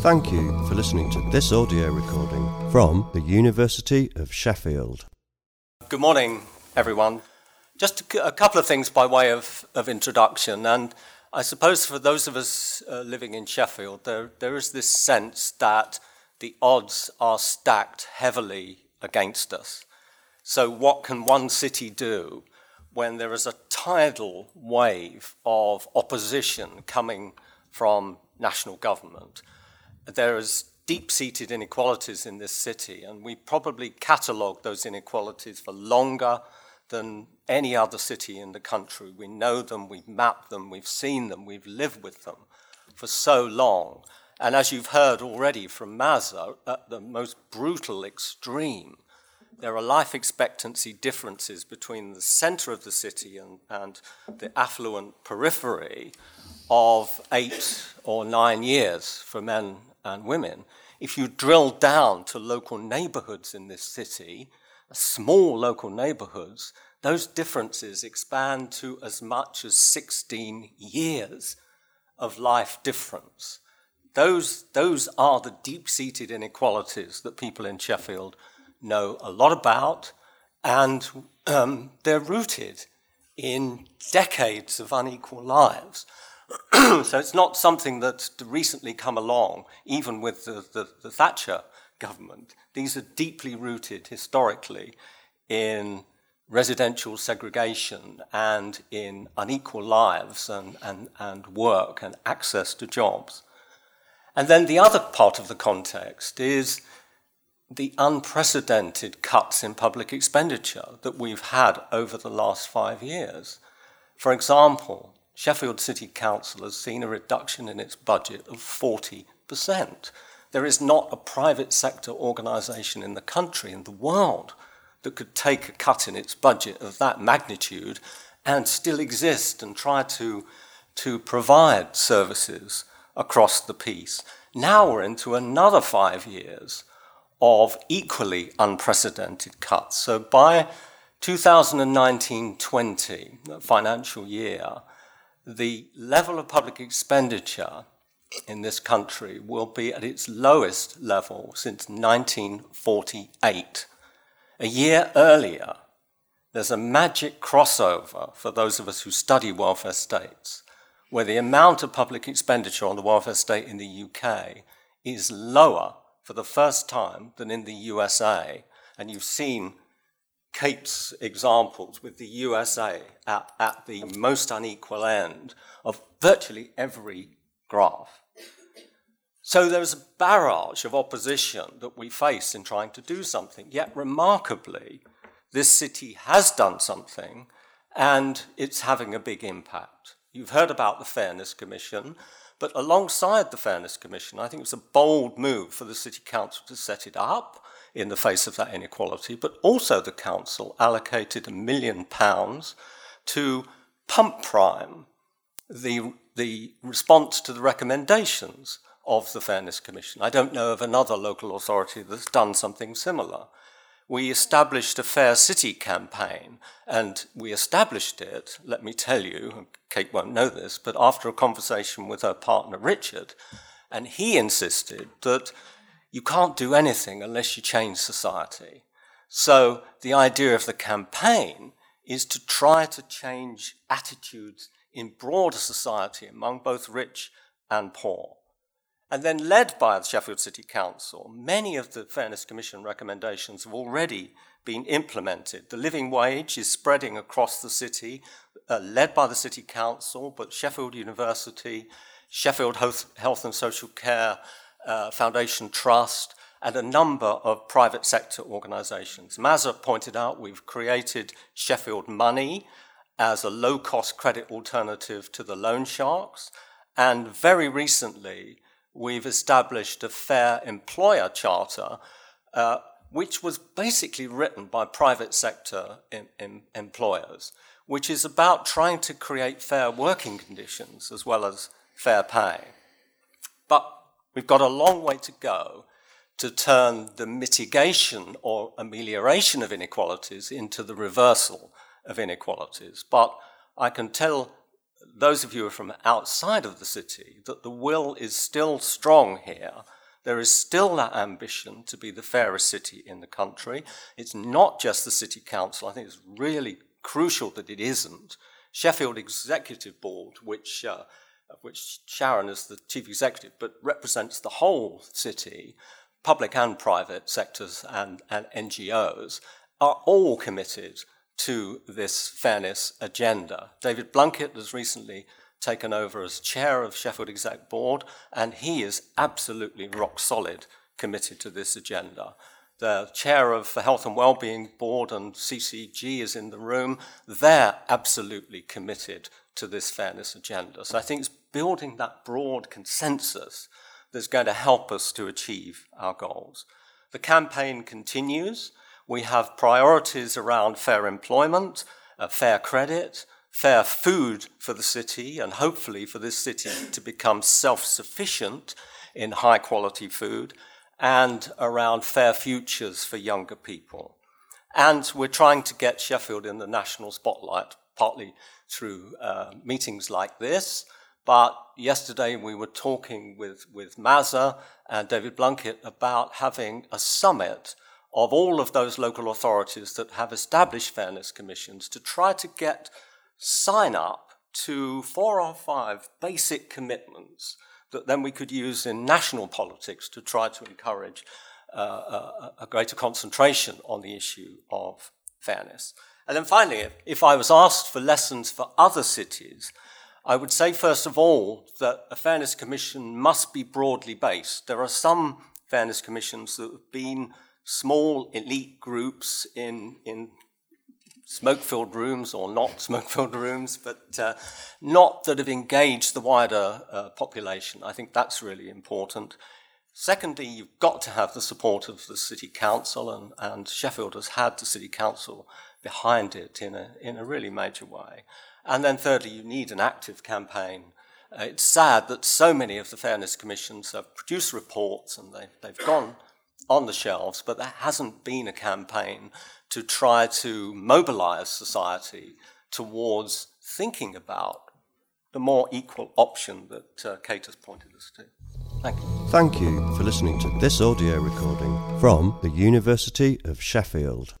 Thank you for listening to this audio recording from the University of Sheffield. Good morning, everyone. Just a, couple of things by way of, of introduction. And I suppose for those of us uh, living in Sheffield, there, there is this sense that the odds are stacked heavily against us. So, what can one city do when there is a tidal wave of opposition coming from national government? There is deep seated inequalities in this city, and we probably catalogue those inequalities for longer than any other city in the country. We know them, we've mapped them, we've seen them, we've lived with them for so long. And as you've heard already from Maza, at the most brutal extreme, there are life expectancy differences between the center of the city and, and the affluent periphery of eight or nine years for men and women, if you drill down to local neighborhoods in this city, small local neighborhoods, those differences expand to as much as 16 years of life difference. Those, those are the deep seated inequalities that people in Sheffield know a lot about, and um, they're rooted in decades of unequal lives. so it's not something that's recently come along, even with the, the, the, Thatcher government. These are deeply rooted historically in residential segregation and in unequal lives and, and, and work and access to jobs. And then the other part of the context is the unprecedented cuts in public expenditure that we've had over the last five years. For example, Sheffield City Council has seen a reduction in its budget of 40%. There is not a private sector organisation in the country, in the world, that could take a cut in its budget of that magnitude and still exist and try to, to provide services across the piece. Now we're into another five years of equally unprecedented cuts. So by 2019 20 financial year, the level of public expenditure in this country will be at its lowest level since 1948. A year earlier, there's a magic crossover for those of us who study welfare states, where the amount of public expenditure on the welfare state in the UK is lower for the first time than in the USA. And you've seen Kate's examples with the USA at, at the most unequal end of virtually every graph. So there's a barrage of opposition that we face in trying to do something. Yet, remarkably, this city has done something and it's having a big impact. You've heard about the Fairness Commission, but alongside the Fairness Commission, I think it was a bold move for the City Council to set it up in the face of that inequality, but also the council allocated a million pounds to pump prime the, the response to the recommendations of the Fairness Commission. I don't know of another local authority that's done something similar. We established a Fair City campaign, and we established it, let me tell you, Kate won't know this, but after a conversation with her partner Richard, and he insisted that you can't do anything unless you change society. So the idea of the campaign is to try to change attitudes in broader society among both rich and poor. And then, led by the Sheffield City Council, many of the Fairness Commission recommendations have already been implemented. The living wage is spreading across the city, uh, led by the City Council, but Sheffield University, Sheffield Health and Social Care uh, Foundation Trust, and a number of private sector organisations. Mazza pointed out we've created Sheffield Money as a low cost credit alternative to the loan sharks, and very recently we've established a fair employer charter. Uh, which was basically written by private sector in, in employers, which is about trying to create fair working conditions as well as fair pay. But We've got a long way to go to turn the mitigation or amelioration of inequalities into the reversal of inequalities. But I can tell those of you who are from outside of the city, that the will is still strong here. There is still that ambition to be the fairest city in the country. It's not just the city council. I think it's really crucial that it isn't. Sheffield Executive Board, which, uh, of which Sharon is the chief executive, but represents the whole city, public and private sectors and, and NGOs, are all committed to this fairness agenda. David Blunkett has recently taken over as chair of Sheffield Exec Board, and he is absolutely rock solid committed to this agenda. The chair of the Health and Wellbeing Board and CCG is in the room. They're absolutely committed to this fairness agenda. So I think it's building that broad consensus that's going to help us to achieve our goals. The campaign continues. We have priorities around fair employment, uh, fair credit, fair food for the city, and hopefully for this city to become self sufficient in high quality food, and around fair futures for younger people. And we're trying to get Sheffield in the national spotlight, partly through uh, meetings like this. But yesterday we were talking with, with Mazza and David Blunkett about having a summit of all of those local authorities that have established fairness commissions to try to get sign up to four or five basic commitments that then we could use in national politics to try to encourage uh, a, a, greater concentration on the issue of fairness. And then finally, if, if I was asked for lessons for other cities, I would say, first of all, that a fairness commission must be broadly based. There are some fairness commissions that have been small elite groups in, in smoke filled rooms or not smoke filled rooms, but uh, not that have engaged the wider uh, population. I think that's really important. Secondly, you've got to have the support of the City Council, and, and Sheffield has had the City Council behind it in a, in a really major way. And then thirdly, you need an active campaign. Uh, it's sad that so many of the Fairness Commissions have produced reports and they've, they've gone on the shelves, but there hasn't been a campaign to try to mobilize society towards thinking about the more equal option that uh, Kate has pointed us to. Thank you. Thank you for listening to this audio recording from the University of Sheffield.